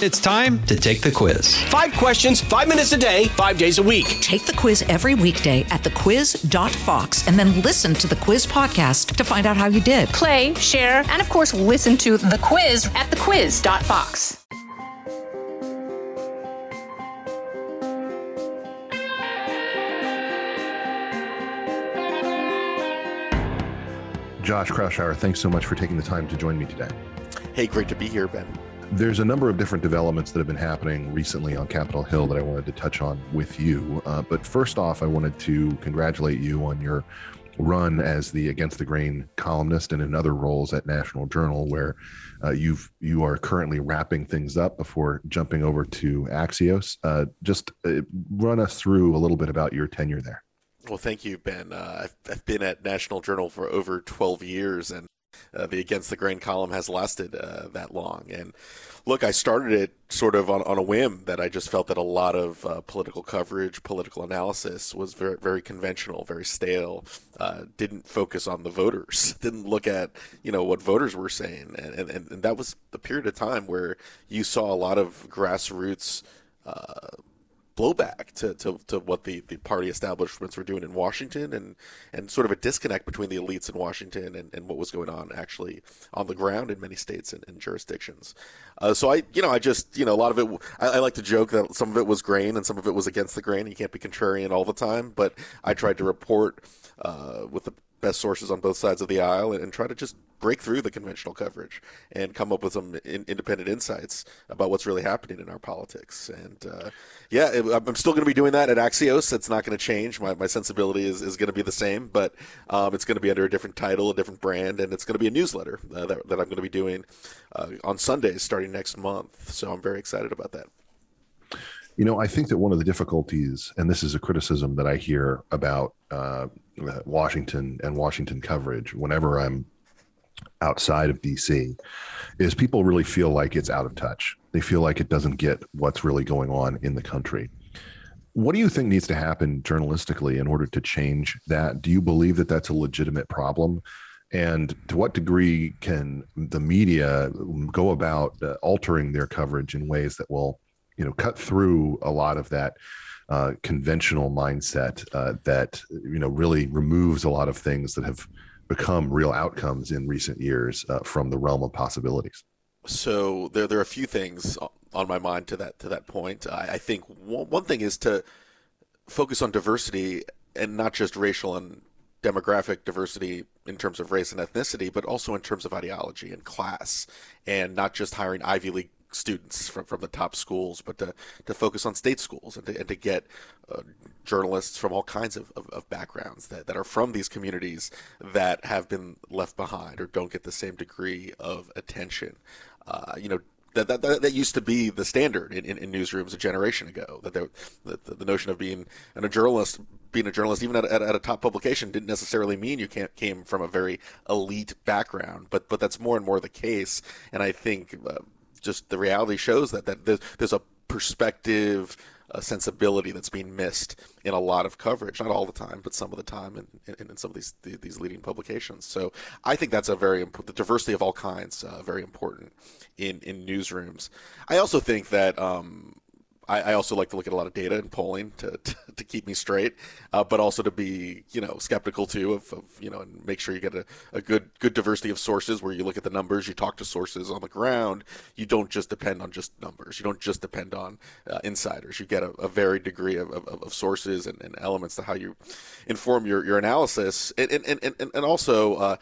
It's time to take the quiz. Five questions, five minutes a day, five days a week. Take the quiz every weekday at thequiz.fox and then listen to the quiz podcast to find out how you did. Play, share, and of course, listen to the quiz at thequiz.fox. Josh Kraushaar, thanks so much for taking the time to join me today. Hey, great to be here, Ben. There's a number of different developments that have been happening recently on Capitol Hill that I wanted to touch on with you. Uh, but first off, I wanted to congratulate you on your run as the Against the Grain columnist and in other roles at National Journal, where uh, you've you are currently wrapping things up before jumping over to Axios. Uh, just uh, run us through a little bit about your tenure there. Well, thank you, Ben. Uh, I've, I've been at National Journal for over 12 years, and uh, the Against the Grain column has lasted uh, that long. And look, I started it sort of on, on a whim that I just felt that a lot of uh, political coverage, political analysis was very, very conventional, very stale. Uh, didn't focus on the voters. Didn't look at you know what voters were saying, and, and, and that was the period of time where you saw a lot of grassroots. Uh, blowback to, to, to what the, the party establishments were doing in Washington and, and sort of a disconnect between the elites in Washington and, and what was going on actually on the ground in many states and, and jurisdictions. Uh, so I, you know, I just, you know, a lot of it, I, I, like to joke that some of it was grain and some of it was against the grain. You can't be contrarian all the time, but I tried to report uh, with the best sources on both sides of the aisle and, and, try to just break through the conventional coverage and come up with some in, independent insights about what's really happening in our politics. And uh, yeah, it, I'm still going to be doing that at Axios. It's not going to change. My, my sensibility is, is going to be the same, but um, it's going to be under a different title, a different brand, and it's going to be a newsletter uh, that, that, I'm going to be doing uh, on Sundays starting next month. So I'm very excited about that. You know, I think that one of the difficulties, and this is a criticism that I hear about uh, Washington and Washington coverage whenever I'm outside of DC, is people really feel like it's out of touch. They feel like it doesn't get what's really going on in the country. What do you think needs to happen journalistically in order to change that? Do you believe that that's a legitimate problem? And to what degree can the media go about uh, altering their coverage in ways that will you know cut through a lot of that uh, conventional mindset uh, that you know really removes a lot of things that have become real outcomes in recent years uh, from the realm of possibilities. So there, there are a few things on my mind to that to that point. I, I think one, one thing is to focus on diversity and not just racial and demographic diversity in terms of race and ethnicity, but also in terms of ideology and class, and not just hiring Ivy League students from, from the top schools, but to, to focus on state schools and to, and to get uh, journalists from all kinds of, of, of, backgrounds that, that are from these communities that have been left behind or don't get the same degree of attention. Uh, you know, that, that, that, that, used to be the standard in, in, in newsrooms a generation ago. That there, the, the notion of being and a journalist, being a journalist, even at, at, at, a top publication, didn't necessarily mean you can't, came from a very elite background. But but that's more and more the case. And I think uh, just the reality shows that that there's, there's a perspective a sensibility that's being missed in a lot of coverage, not all the time, but some of the time in, in, in some of these these leading publications. So I think that's a very important, the diversity of all kinds, uh, very important in in newsrooms. I also think that um, I, I, also like to look at a lot of data and polling to, to, to keep me straight, uh, but also to be you know skeptical too of, of you know and make sure you get a, a good good diversity of sources where you look at the numbers, you talk to sources on the ground. You don't just depend on just numbers. You don't just depend on uh, insiders. You get a, a varied degree of, of, of sources and, and, elements to how you inform your, your analysis, and and and, and also. Uh,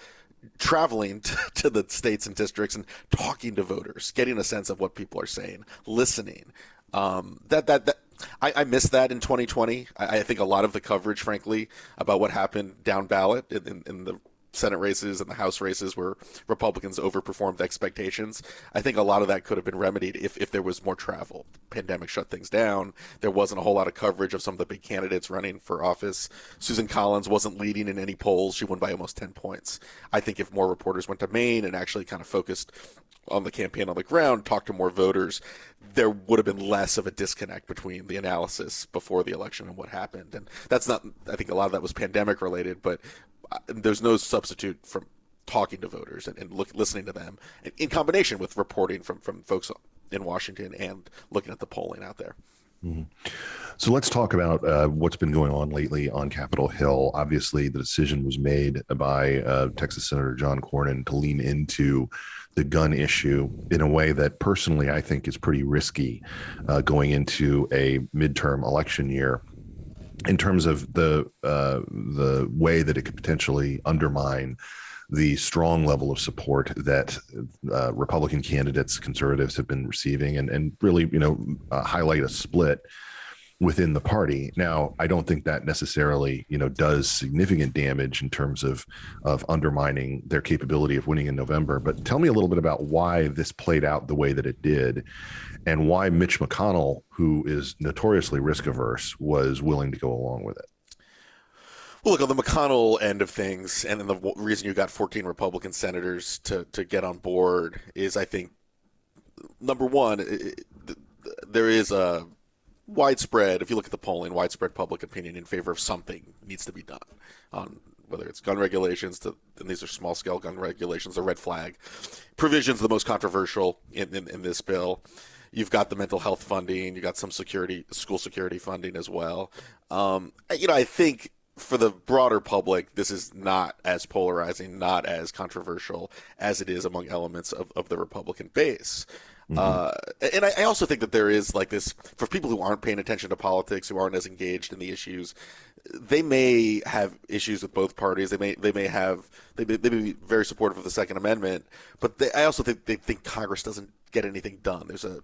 traveling to the states and districts and talking to voters, getting a sense of what people are saying, listening, um, that that that I, I missed that in 2020. I, I, think a lot of the coverage, frankly, about what happened down ballot in, in, in the Senate races and the House races where Republicans overperformed expectations. I think a lot of that could have been remedied if, if there was more travel. Pandemic shut things down. There wasn't a whole lot of coverage of some of the big candidates running for office. Susan Collins wasn't leading in any polls. She won by almost 10 points. I think if more reporters went to Maine and actually kind of focused on the campaign on the ground, talked to more voters, there would have been less of a disconnect between the analysis before the election and what happened. And that's not, I think a lot of that was pandemic related, but there's no substitute from talking to voters and, and look, listening to them in combination with reporting from, from folks in Washington and looking at the polling out there. Mm-hmm. So let's talk about uh, what's been going on lately on Capitol Hill. Obviously, the decision was made by uh, Texas Senator John Cornyn to lean into the gun issue in a way that personally I think is pretty risky uh, going into a midterm election year in terms of the uh, the way that it could potentially undermine the strong level of support that uh, Republican candidates, conservatives have been receiving, and and really you know uh, highlight a split within the party. Now, I don't think that necessarily, you know, does significant damage in terms of of undermining their capability of winning in November. But tell me a little bit about why this played out the way that it did, and why Mitch McConnell, who is notoriously risk averse, was willing to go along with it. Well, look on the McConnell end of things, and then the reason you got 14 Republican senators to to get on board is, I think, number one, it, there is a widespread, if you look at the polling, widespread public opinion in favor of something needs to be done on whether it's gun regulations, to, and these are small scale gun regulations, the red flag provisions, the most controversial in, in, in this bill. You've got the mental health funding, you got some security, school security funding as well. Um, you know, I think for the broader public, this is not as polarizing, not as controversial as it is among elements of, of the Republican base. Mm-hmm. Uh, and I, I, also think that there is like this for people who aren't paying attention to politics, who aren't as engaged in the issues. They may have issues with both parties. They may they may have they may, they may be very supportive of the Second Amendment, but they, I also think they think Congress doesn't get anything done. There's a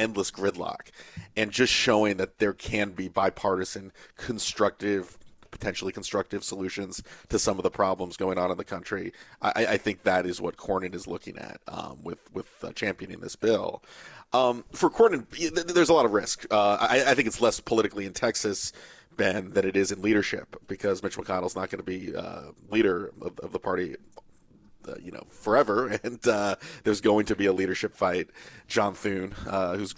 endless gridlock, and just showing that there can be bipartisan, constructive potentially constructive solutions to some of the problems going on in the country. I, I think that is what Cornyn is looking at um, with with uh, championing this bill. Um, for Cornyn, there's a lot of risk. Uh, I, I, think it's less politically in Texas. Ben, than it is in leadership because Mitch McConnell's not going to be uh, leader of, of, the party you know, forever, and uh, there's going to be a leadership fight. John Thune, uh, who's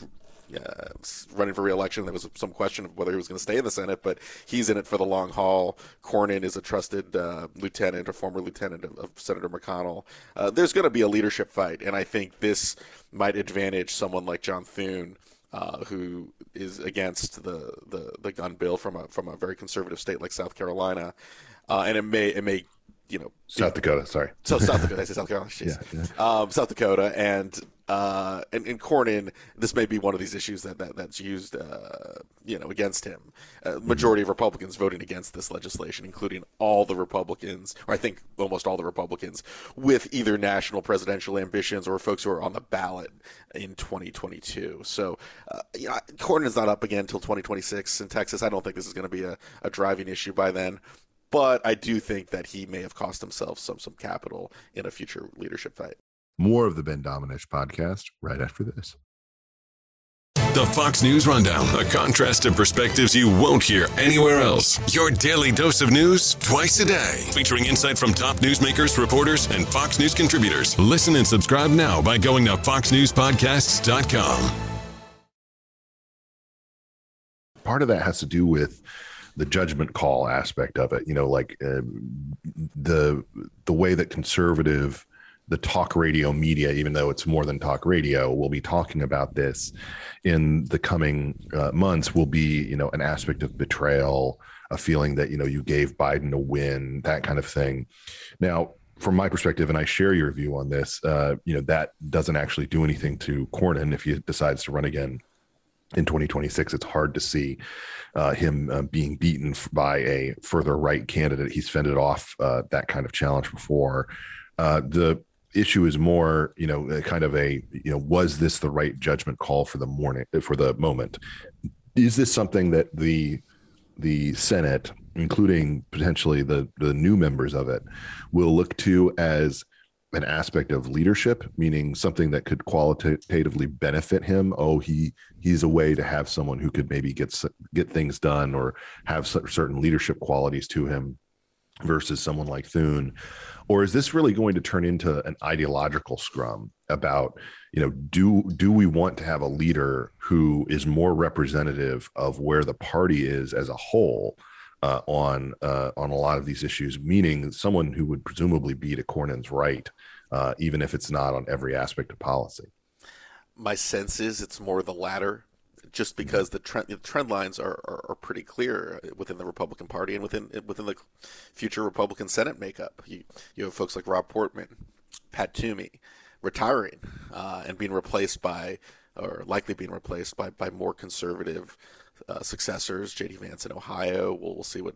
uh, running for reelection. There was some question of whether he was going to stay in the Senate, but he's in it for the long haul. Cornyn is a trusted uh, lieutenant, a former lieutenant of, of Senator McConnell. Uh, there's going to be a leadership fight, and I think this might advantage someone like John Thune. Uh, who is against the, the, the gun bill from a from a very conservative state like South Carolina, uh, and it may it may you know South Dakota. Sorry, so South Dakota. I say South Carolina. Yeah, yeah. Um, South Dakota, and uh, and, and Cornyn, this may be one of these issues that, that that's used, uh, you know, against him. Uh, majority of Republicans voting against this legislation, including all the Republicans, or I think almost all the Republicans, with either national presidential ambitions or folks who are on the ballot in 2022. So, uh, you know, Cornyn's not up again until 2026 in Texas. I don't think this is going to be a, a driving issue by then but I do think that he may have cost himself some some capital in a future leadership fight. More of the Ben Domenech podcast right after this. The Fox News Rundown, a contrast of perspectives you won't hear anywhere else. Your daily dose of news twice a day, featuring insight from top newsmakers, reporters, and Fox News contributors. Listen and subscribe now by going to foxnewspodcasts.com. Part of that has to do with the judgment call aspect of it. You know, like uh, the the way that conservative the talk radio media, even though it's more than talk radio, will be talking about this in the coming uh, months. Will be you know an aspect of betrayal, a feeling that you know you gave Biden a win, that kind of thing. Now, from my perspective, and I share your view on this, uh, you know that doesn't actually do anything to Cornyn if he decides to run again in 2026. It's hard to see uh, him uh, being beaten by a further right candidate. He's fended off uh, that kind of challenge before. Uh, the issue is more, you know, kind of a, you know, was this the right judgment call for the morning for the moment? Is this something that the the Senate, including potentially the the new members of it, will look to as an aspect of leadership, meaning something that could qualitatively benefit him. Oh, he he's a way to have someone who could maybe get get things done or have certain leadership qualities to him, versus someone like Thune. Or is this really going to turn into an ideological scrum about, you know, do do we want to have a leader who is more representative of where the party is as a whole? Uh, on uh, on a lot of these issues, meaning someone who would presumably be to Cornyn's right, uh, even if it's not on every aspect of policy. my sense is it's more the latter, just because the trend the trend lines are, are, are, pretty clear within the Republican Party and within within the future Republican Senate makeup. You you have folks like Rob Portman, Pat Toomey, retiring uh, and being replaced by or likely being replaced by by more conservative uh, successors. J.D. Vance in Ohio. We'll, we'll see what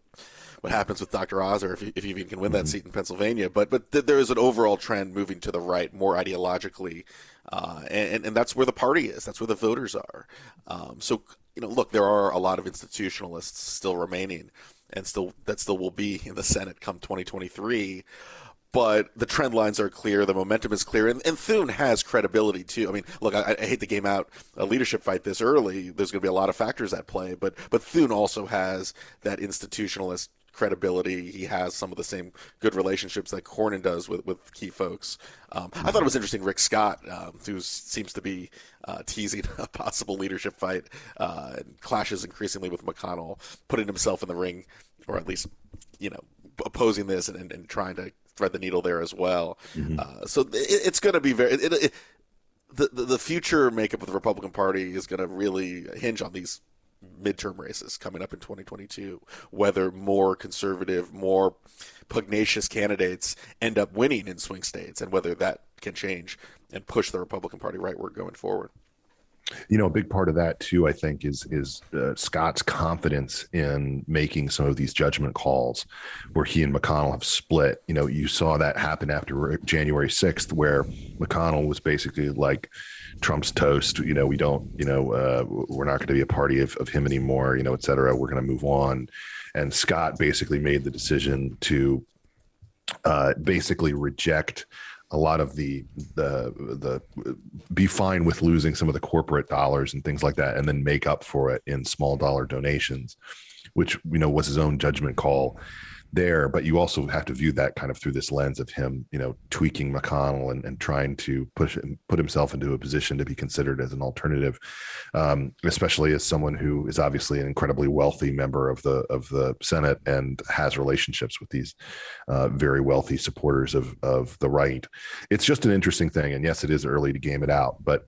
what happens with Dr. Oz or if he, if he even can win that mm-hmm. seat in Pennsylvania. But but th- there is an overall trend moving to the right, more ideologically, uh, and and that's where the party is. That's where the voters are. Um, so you know, look, there are a lot of institutionalists still remaining, and still that still will be in the Senate come 2023 but the trend lines are clear, the momentum is clear, and, and Thune has credibility too. I mean, look, I, I hate the game out a leadership fight this early. There's going to be a lot of factors at play, but but Thune also has that institutionalist credibility. He has some of the same good relationships that Cornyn does with, with key folks. Um, I thought it was interesting. Rick Scott, um, who seems to be uh, teasing a possible leadership fight, uh, and clashes increasingly with McConnell, putting himself in the ring, or at least, you know, opposing this and, and, and trying to thread the needle there as well. Mm-hmm. Uh, so it, it's going to be very. It, it, the, the, the future makeup of the Republican Party is going to really hinge on these midterm races coming up in 2022. Whether more conservative, more pugnacious candidates end up winning in swing states, and whether that can change and push the Republican Party rightward going forward you know a big part of that too i think is is uh, scott's confidence in making some of these judgment calls where he and mcconnell have split. You know you saw that happen after january 6th where mcconnell was basically like trump's toast. You know we don't you know uh, we're not going to be a party of, of him anymore you know et cetera. We're going to move on. And scott basically made the decision to uh, basically reject a lot of the the the be fine with losing some of the corporate dollars and things like that and then make up for it in small dollar donations which you know was his own judgment call there, but you also have to view that kind of through this lens of him, you know, tweaking McConnell and, and trying to push put himself into a position to be considered as an alternative, um, especially as someone who is obviously an incredibly wealthy member of the of the Senate and has relationships with these uh, very wealthy supporters of of the right. It's just an interesting thing, and yes, it is early to game it out, but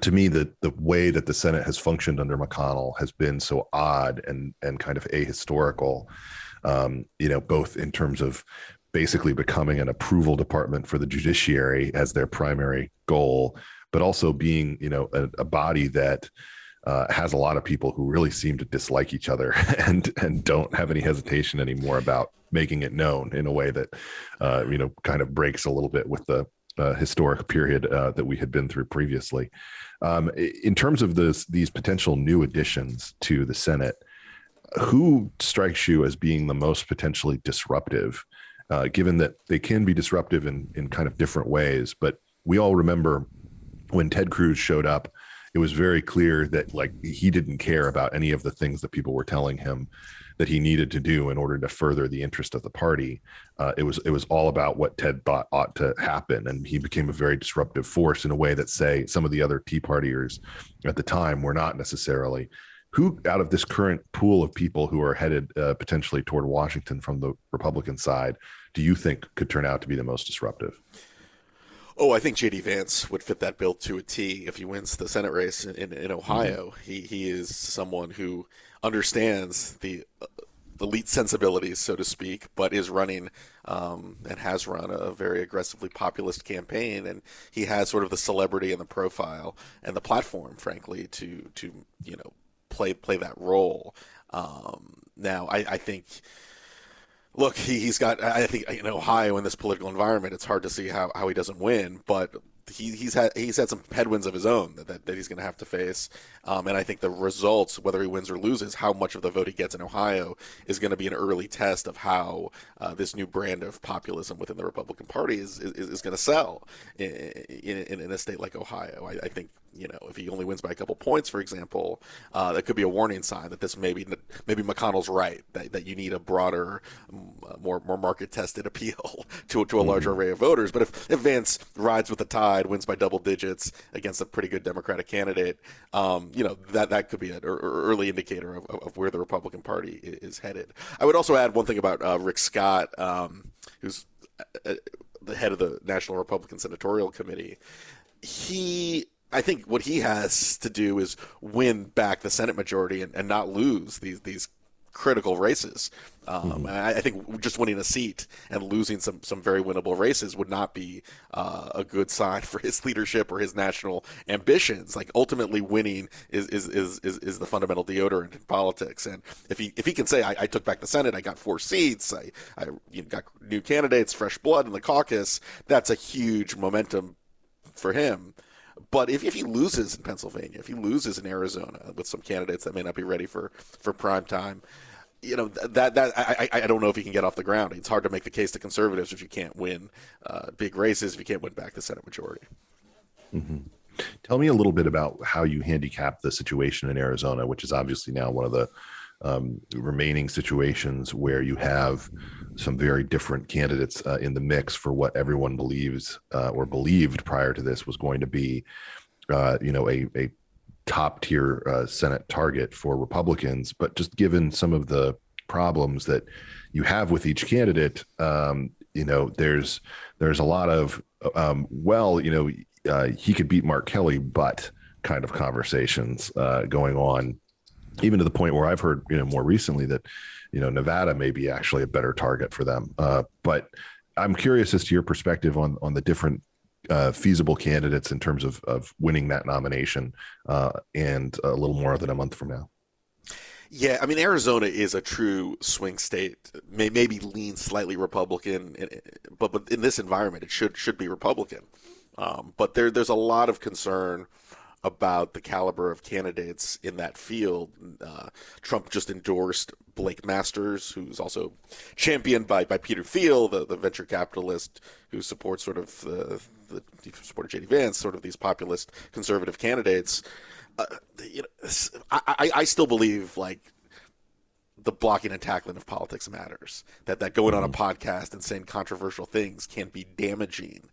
to me the the way that the Senate has functioned under McConnell has been so odd and and kind of ahistorical um, you know, both in terms of basically becoming an approval department for the judiciary as their primary goal, but also being, you know, a, a body that uh, has a lot of people who really seem to dislike each other and and don't have any hesitation anymore about making it known in a way that uh, you know kind of breaks a little bit with the uh, historic period uh, that we had been through previously. Um, in terms of this, these potential new additions to the Senate, who strikes you as being the most potentially disruptive, uh, given that they can be disruptive in, in kind of different ways? But we all remember when Ted Cruz showed up, it was very clear that like he didn't care about any of the things that people were telling him that he needed to do in order to further the interest of the party. Uh, it was it was all about what Ted thought ought to happen, and he became a very disruptive force in a way that say some of the other Tea Partiers at the time were not necessarily who out of this current pool of people who are headed uh, potentially toward Washington from the Republican side do you think could turn out to be the most disruptive? Oh, I think J.D. Vance would fit that bill to a T if he wins the Senate race in, in, Ohio. Mm-hmm. He he is someone who understands the uh, elite sensibilities, so to speak, but is running um, and has run a very aggressively populist campaign, and he has sort of the celebrity and the profile and the platform, frankly, to to you know play play that role. Um, now, I, I think look, he, has got. I think in Ohio in this political environment, it's hard to see how, how he doesn't win. But he, he's had he's had some headwinds of his own that, that, that he's going to have to face. Um, and I think the results, whether he wins or loses, how much of the vote he gets in Ohio is going to be an early test of how uh, this new brand of populism within the Republican Party is is, is going to sell in, in, in, a state like Ohio. I, I, think you know if he only wins by a couple points, for example, uh, that could be a warning sign that this maybe maybe McConnell's right that, that you need a broader, more more market tested appeal to to a larger mm-hmm. array of voters. But if, if Vance rides with the tide, wins by double digits against a pretty good Democratic candidate. Um, you know that that could be an early indicator of, of, where the Republican Party is headed. I would also add one thing about uh, Rick Scott, um, who's uh, uh, the head of the National Republican Senatorial Committee. He I think what he has to do is win back the Senate majority and, and not lose these these critical races. Um, mm-hmm. I, I, think just winning a seat and losing some some very winnable races would not be uh, a good sign for his leadership or his national ambitions. Like ultimately, winning is is, is, is, is the fundamental deodorant in politics. And if he if he can say, I, I took back the Senate, I got four seats, I I you know, got new candidates, fresh blood in the caucus, that's a huge momentum for him. But if, if he loses in Pennsylvania, if he loses in Arizona with some candidates that may not be ready for, for prime time, you know that that I, I don't know if he can get off the ground. It's hard to make the case to conservatives if you can't win uh, big races, if you can't win back the Senate majority. Mm-hmm. Tell me a little bit about how you handicap the situation in Arizona, which is obviously now one of the um, remaining situations where you have some very different candidates uh, in the mix for what everyone believes uh, or believed prior to this was going to be, uh, you know, a, a top tier uh, Senate target for Republicans. But just given some of the problems that you have with each candidate, um, you know, there's there's a lot of um, well, you know, uh, he could beat Mark Kelly, but kind of conversations uh, going on even to the point where I've heard, you know, more recently that, you know, Nevada may be actually a better target for them. Uh, but I'm curious as to your perspective on on the different uh, feasible candidates in terms of of winning that nomination, uh, and a little more than a month from now. Yeah, I mean Arizona is a true swing state. May maybe lean slightly Republican, but but in this environment, it should should be Republican. Um, but there there's a lot of concern about the caliber of candidates in that field. Uh, Trump just endorsed Blake Masters, who's also championed by, by Peter Thiel, the, the venture capitalist who supports sort of the, the supported J.D. Vance, sort of these populist conservative candidates. Uh, you know, I, I, I still believe like the blocking and tackling of politics matters. That that going on a mm-hmm. podcast and saying controversial things can be damaging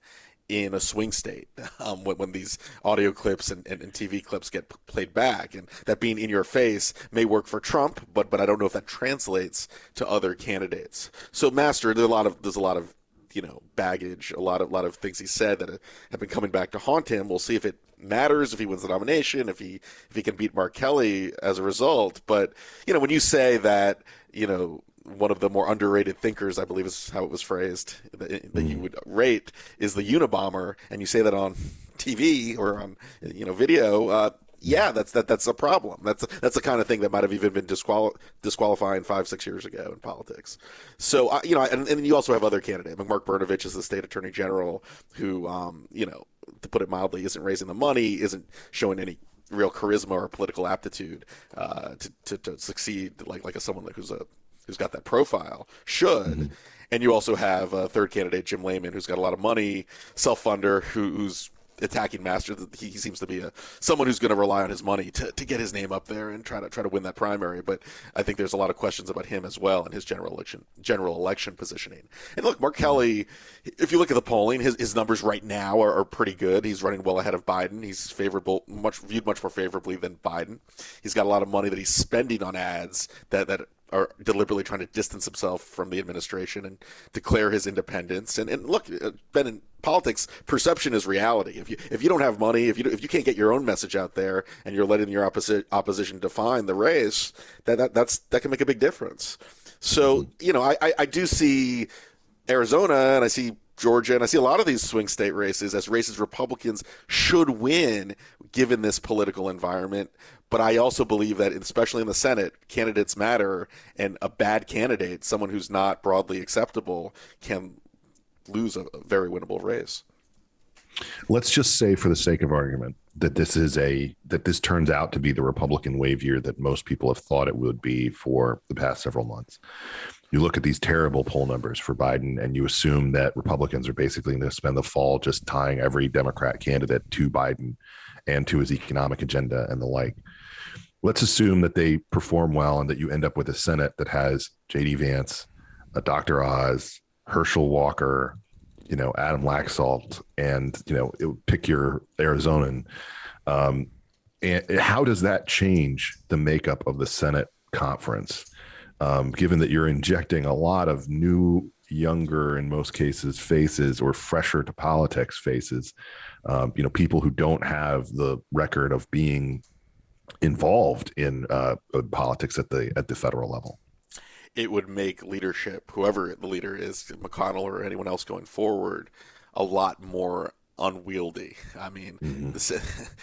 in a swing state um, when, when, these audio clips and, and, and, TV clips get played back, and that being in your face may work for Trump, but but I don't know if that translates to other candidates. So, Master, there's a lot of there's a lot of you know baggage, a lot of lot of things he said that have been coming back to haunt him. We'll see if it matters if he wins the nomination, if he if he can beat Mark Kelly as a result. But you know, when you say that you know one of the more underrated thinkers, I believe is how it was phrased, that, that you would rate is the Unabomber, and you say that on TV or on you know video. Uh, yeah, that's that that's a problem. That's that's the kind of thing that might have even been disqual- disqualifying five six years ago in politics. So uh, you know, and, and you also have other candidates. Mark Brnovich is the state attorney general, who um, you know, to put it mildly, isn't raising the money, isn't showing any real charisma or political aptitude uh, to, to, to succeed like like a someone who's a who's got that profile should. Mm-hmm. And you also have a third candidate, Jim Lamon, who's got a lot of money, self funder, who, who's attacking master. He, he seems to be a someone who's going to rely on his money to, to get his name up there and try to try to win that primary. But I think there's a lot of questions about him as well and his general election general election positioning. And look, Mark Kelly, if you look at the polling, his, his numbers right now are, are pretty good. He's running well ahead of Biden. He's favorable, much viewed much more favorably than Biden. He's got a lot of money that he's spending on ads that that are deliberately trying to distance himself from the administration and declare his independence. And, and look, uh, Ben, in politics, perception is reality. If you if you don't have money, if you if you can't get your own message out there, and you're letting your opposite opposition define the race, that, that that's that can make a big difference. So mm-hmm. you know, I, I, I do see Arizona, and I see Georgia, and I see a lot of these swing state races as races Republicans should win given this political environment. But I also believe that, especially in the Senate, candidates matter, and a bad candidate, someone who's not broadly acceptable, can lose a, very winnable race. Let's just say, for the sake of argument, that this is a that this turns out to be the Republican wave year that most people have thought it would be for the past several months. You look at these terrible poll numbers for Biden, and you assume that Republicans are basically going to spend the fall just tying every Democrat candidate to Biden and to his economic agenda and the like let's assume that they perform well and that you end up with a Senate that has J.D. Vance, a Dr. Oz, Herschel Walker, you know, Adam Laxalt, and you know, pick your Arizonan. Um, and how does that change the makeup of the Senate conference? Um, given that you're injecting a lot of new younger, in most cases, faces or fresher to politics faces. Um, you know, people who don't have the record of being involved in uh, politics at the at the federal level. It would make leadership, whoever the leader is, McConnell or anyone else going forward, a lot more unwieldy. I mean, mm-hmm. this,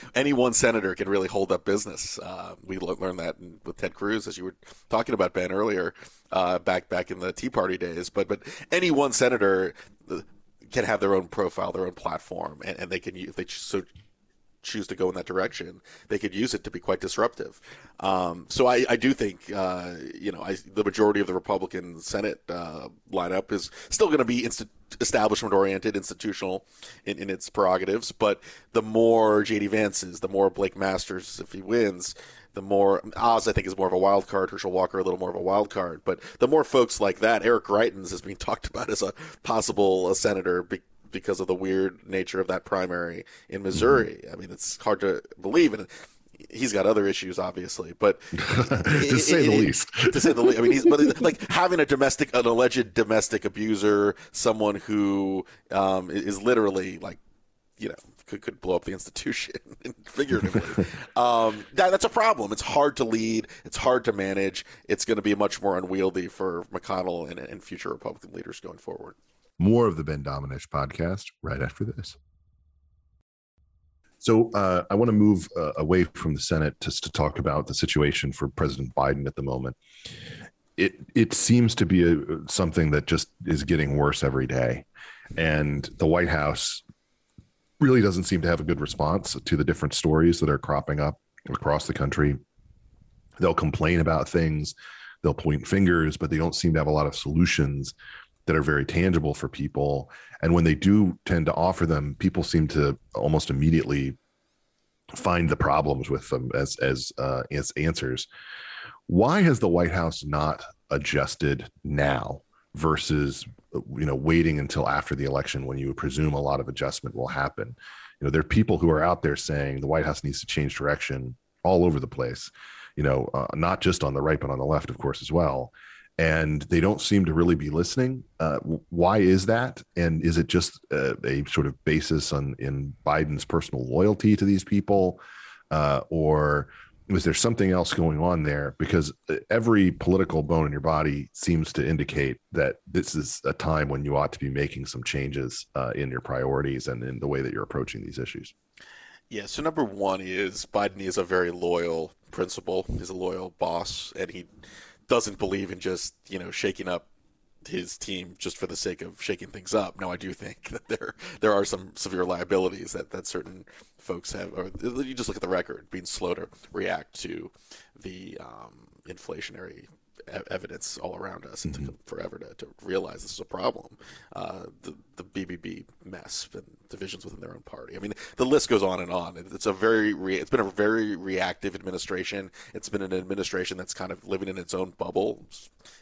any one senator can really hold up business. Uh, we learned that with Ted Cruz, as you were talking about Ben earlier, uh, back back in the Tea Party days. But but any one senator uh, can have their own profile, their own platform, and, and they can if they so choose to go in that direction, they could use it to be quite disruptive. Um, so I, I, do think, uh, you know, I, the majority of the Republican Senate uh, lineup is still going to be establishment oriented, institutional in, in, its prerogatives. But the more J.D. Vance is, the more Blake Masters, if he wins, the more Oz, I think, is more of a wild card. Herschel Walker, a little more of a wild card. But the more folks like that, Eric Greitens is being talked about as a possible uh, senator because of the weird nature of that primary in Missouri. Mm-hmm. I mean, it's hard to believe, and he's got other issues, obviously, but to say the least, to say the least. I mean, he's but like having a domestic, an alleged domestic abuser, someone who um, is literally like, you know, could, could blow up the institution figuratively. um, that, that's a problem. It's hard to lead. It's hard to manage. It's going to be much more unwieldy for McConnell and, and future Republican leaders going forward. More of the Ben Domenech podcast right after this. So uh, I want to move uh, away from the Senate just to talk about the situation for President Biden at the moment. It it seems to be a, something that just is getting worse every day, and the White House really doesn't seem to have a good response to the different stories that are cropping up across the country. They'll complain about things, they'll point fingers, but they don't seem to have a lot of solutions that are very tangible for people. And when they do tend to offer them, people seem to almost immediately find the problems with them as as uh, as answers. Why has the White House not adjusted now versus you know waiting until after the election when you would presume a lot of adjustment will happen? You know, there are people who are out there saying the White House needs to change direction all over the place. You know, uh, not just on the right but on the left, of course, as well and they don't seem to really be listening. Uh, why is that? And is it just a, a, sort of basis on in Biden's personal loyalty to these people, uh, or was there something else going on there? Because uh, every political bone in your body seems to indicate that this is a time when you ought to be making some changes uh, in your priorities and in the way that you're approaching these issues. Yeah. So number one is Biden is a very loyal principal. He's a loyal boss, and he doesn't believe in just you know shaking up his team just for the sake of shaking things up. Now, I do think that there there are some severe liabilities that, that certain folks have, or you just look at the record, being slow to react to the um, inflationary evidence all around us. It mm-hmm. took forever to, to realize this is a problem. Uh, the the BBB mess and divisions within their own party. I mean, the list goes on and on. It's a very re- it's been a very reactive administration. It's been an administration that's kind of living in its own bubble,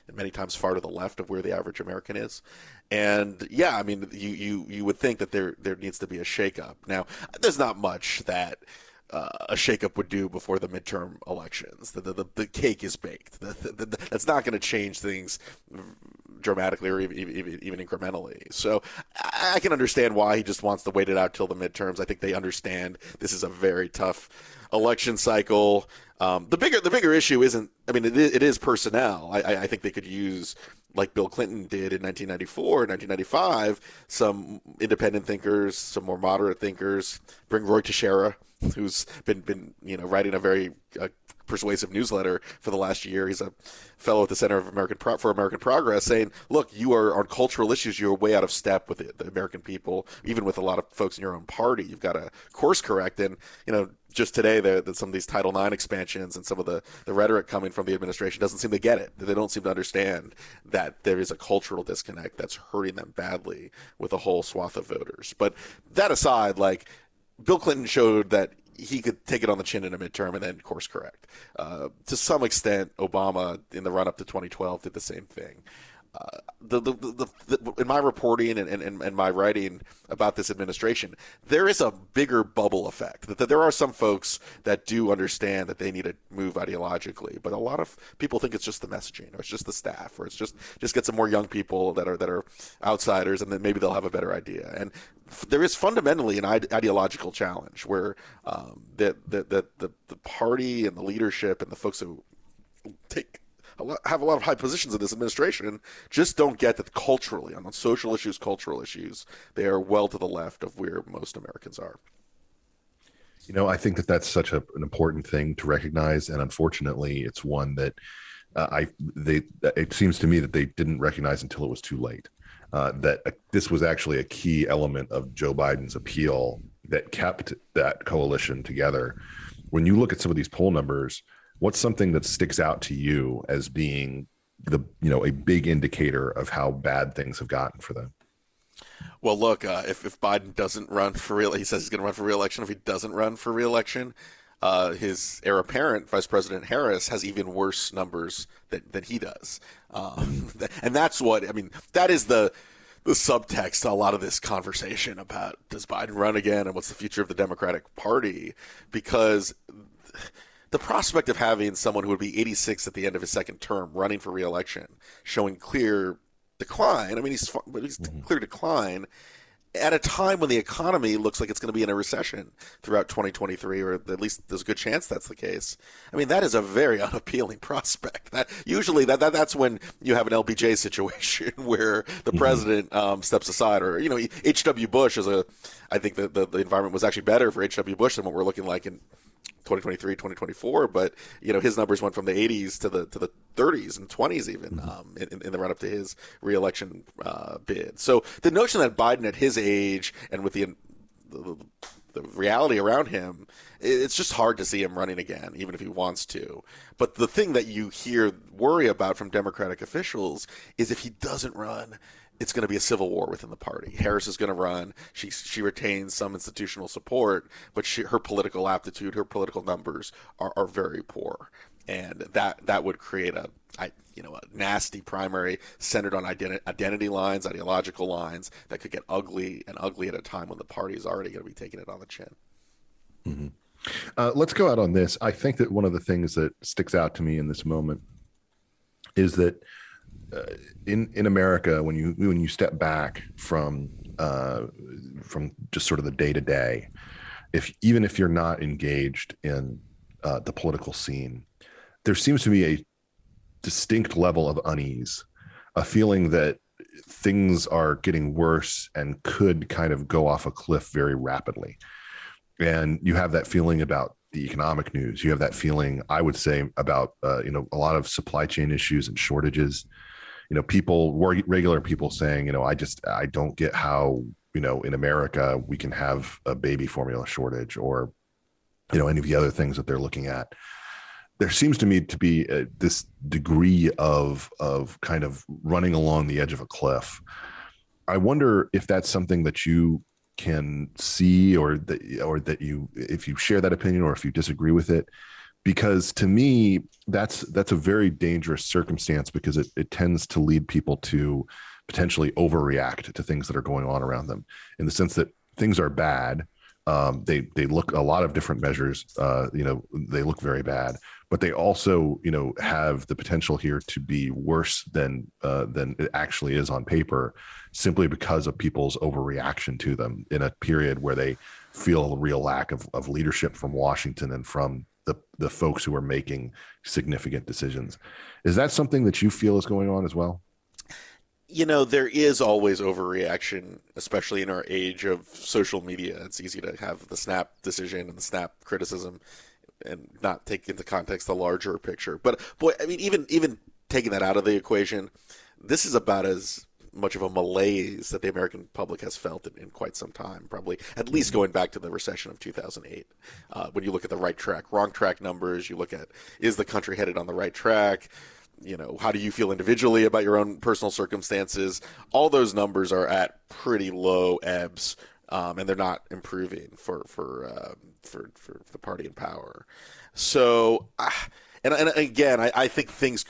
and many times far to the left of where the average American is. And yeah, I mean, you you you would think that there there needs to be a shakeup. Now, there's not much that uh, a shakeup would do before the midterm elections. The, the, the cake is baked. The, the, that's not going to change things dramatically or even, even, even incrementally. So I, I can understand why he just wants to wait it out till the midterms. I think they understand this is a very tough election cycle. Um, the bigger the bigger issue isn't. I mean, it is, it is personnel. I, I think they could use like Bill Clinton did in 1994, 1995, some independent thinkers, some more moderate thinkers. Bring Ruy Teixeira who's been been you know writing a very uh, persuasive newsletter for the last year. He's a fellow at the Center of American Pro- for American Progress, saying, "Look, you are on cultural issues. You're way out of step with the, the American people, even with a lot of folks in your own party. You've got to course correct." And you know, just today, that, the, some of these Title IX expansions and some of the, the rhetoric coming from the administration doesn't seem to get it. They don't seem to understand that there is a cultural disconnect that's hurting them badly with a whole swath of voters. But that aside, like Bill Clinton showed that he could take it on the chin in a midterm and then course correct. Uh, to some extent, Obama in the run up to 2012 did the same thing. The, the, the, the, in my reporting and, and, and my writing about this administration, there is a bigger bubble effect. That, that there are some folks that do understand that they need to move ideologically, but a lot of people think it's just the messaging, or it's just the staff, or it's just just get some more young people that are that are outsiders, and then maybe they'll have a better idea. And f- there is fundamentally an ide- ideological challenge where um, that the, the the the party and the leadership and the folks who take have a lot of high positions in this administration just don't get that culturally on social issues, cultural issues, they are well to the left of where most Americans are. You know, I think that that's such a, an important thing to recognize, and unfortunately, it's one that uh, I they it seems to me that they didn't recognize until it was too late. Uh, that uh, this was actually a key element of Joe Biden's appeal that kept that coalition together. When you look at some of these poll numbers, what's something that sticks out to you as being the you know a big indicator of how bad things have gotten for them? Well, look, uh, if if Biden doesn't run for real, he says he's going to run for reelection. If he doesn't run for reelection, uh, his heir apparent, Vice President Harris, has even worse numbers than, than he does. Um, and that's what I mean. That is the the subtext to a lot of this conversation about does Biden run again and what's the future of the Democratic Party because the prospect of having someone who would be 86 at the end of his second term running for reelection, showing clear decline. I mean, he's he's mm-hmm. clear decline at a time when the economy looks like it's going to be in a recession throughout 2023, or at least there's a good chance that's the case. I mean, that is a very unappealing prospect. That usually that, that that's when you have an LBJ situation where the mm-hmm. president um, steps aside, or you know, H.W. Bush is a. I think that the, the environment was actually better for H.W. Bush than what we're looking like in 2023, 2024, but you know his numbers went from the 80s to the to the 30s and 20s even mm-hmm. um, in, in, the run up to his reelection uh, bid. So the notion that Biden at his age and with the, the the reality around him, it's just hard to see him running again, even if he wants to. But the thing that you hear worry about from Democratic officials is if he doesn't run, it's going to be a civil war within the party. Harris is going to run. She she retains some institutional support, but she, her political aptitude, her political numbers are, are very poor, and that that would create a I, you know a nasty primary centered on identi- identity lines, ideological lines that could get ugly and ugly at a time when the party is already going to be taking it on the chin. Mm-hmm. Uh, let's go out on this. I think that one of the things that sticks out to me in this moment is that uh, in in America, when you when you step back from uh, from just sort of the day to day, if even if you're not engaged in uh, the political scene, there seems to be a distinct level of unease, a feeling that things are getting worse and could kind of go off a cliff very rapidly. And you have that feeling about the economic news. You have that feeling, I would say, about uh, you know a lot of supply chain issues and shortages you know people regular people saying you know i just i don't get how you know in america we can have a baby formula shortage or you know any of the other things that they're looking at. There seems to me to be a, this degree of of kind of running along the edge of a cliff. I wonder if that's something that you can see or that or that you if you share that opinion or if you disagree with it because to me that's that's a very dangerous circumstance because it, it tends to lead people to potentially overreact to things that are going on around them in the sense that things are bad. Um, they they look a lot of different measures uh, you know they look very bad but they also you know have the potential here to be worse than uh, than it actually is on paper simply because of people's overreaction to them in a period where they feel a real lack of, of leadership from Washington and from the the folks who are making significant decisions. Is that something that you feel is going on as well? You know, there is always overreaction, especially in our age of social media. It's easy to have the snap decision and the snap criticism and not take into context the larger picture. But boy, I mean even even taking that out of the equation, this is about as much of a malaise that the American public has felt in, in quite some time, probably at least mm-hmm. going back to the recession of 2008. Uh, when you look at the right track, wrong track numbers, you look at is the country headed on the right track? You know, how do you feel individually about your own personal circumstances? All those numbers are at pretty low ebbs, um, and they're not improving for for, uh, for for the party in power. So, uh, and, and again, I, I think things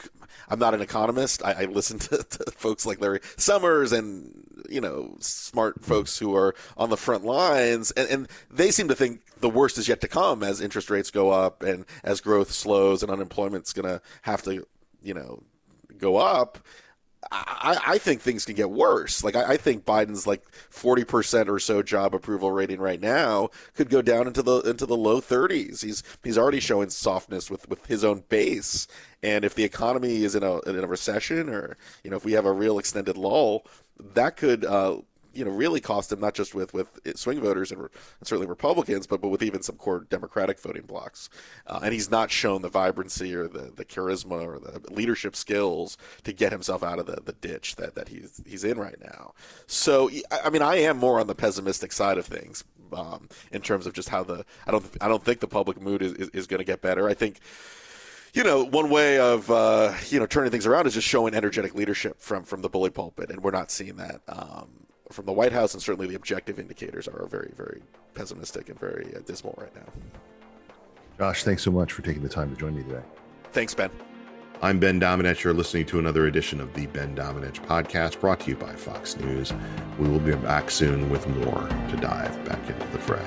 I'm not an economist. I, I listen to, to folks like Larry Summers and you know smart folks who are on the front lines, and, and they seem to think the worst is yet to come as interest rates go up and as growth slows and unemployment's going to have to you know go up. I, I, think things can get worse. Like I, I think Biden's like forty percent or so job approval rating right now could go down into the into the low thirties. He's he's already showing softness with, with his own base, and if the economy is in a in a recession or you know if we have a real extended lull, that could uh, you know really cost him not just with with swing voters and, certainly Republicans, but but with even some core Democratic voting blocks. Uh, and he's not shown the vibrancy or the, the charisma or the leadership skills to get himself out of the, the ditch that, that he's he's in right now. So I mean, I am more on the pessimistic side of things um, in terms of just how the I don't I don't think the public mood is, is, is going to get better. I think you know, one way of uh, you know turning things around is just showing energetic leadership from from the bully pulpit, and we're not seeing that. Um, from the White House, and certainly the objective indicators are very, very pessimistic and very uh, dismal right now. Josh, thanks so much for taking the time to join me today. Thanks, Ben. I'm Ben Domenech. You're listening to another edition of the Ben Domenech podcast brought to you by Fox News. We will be back soon with more to dive back into the fray.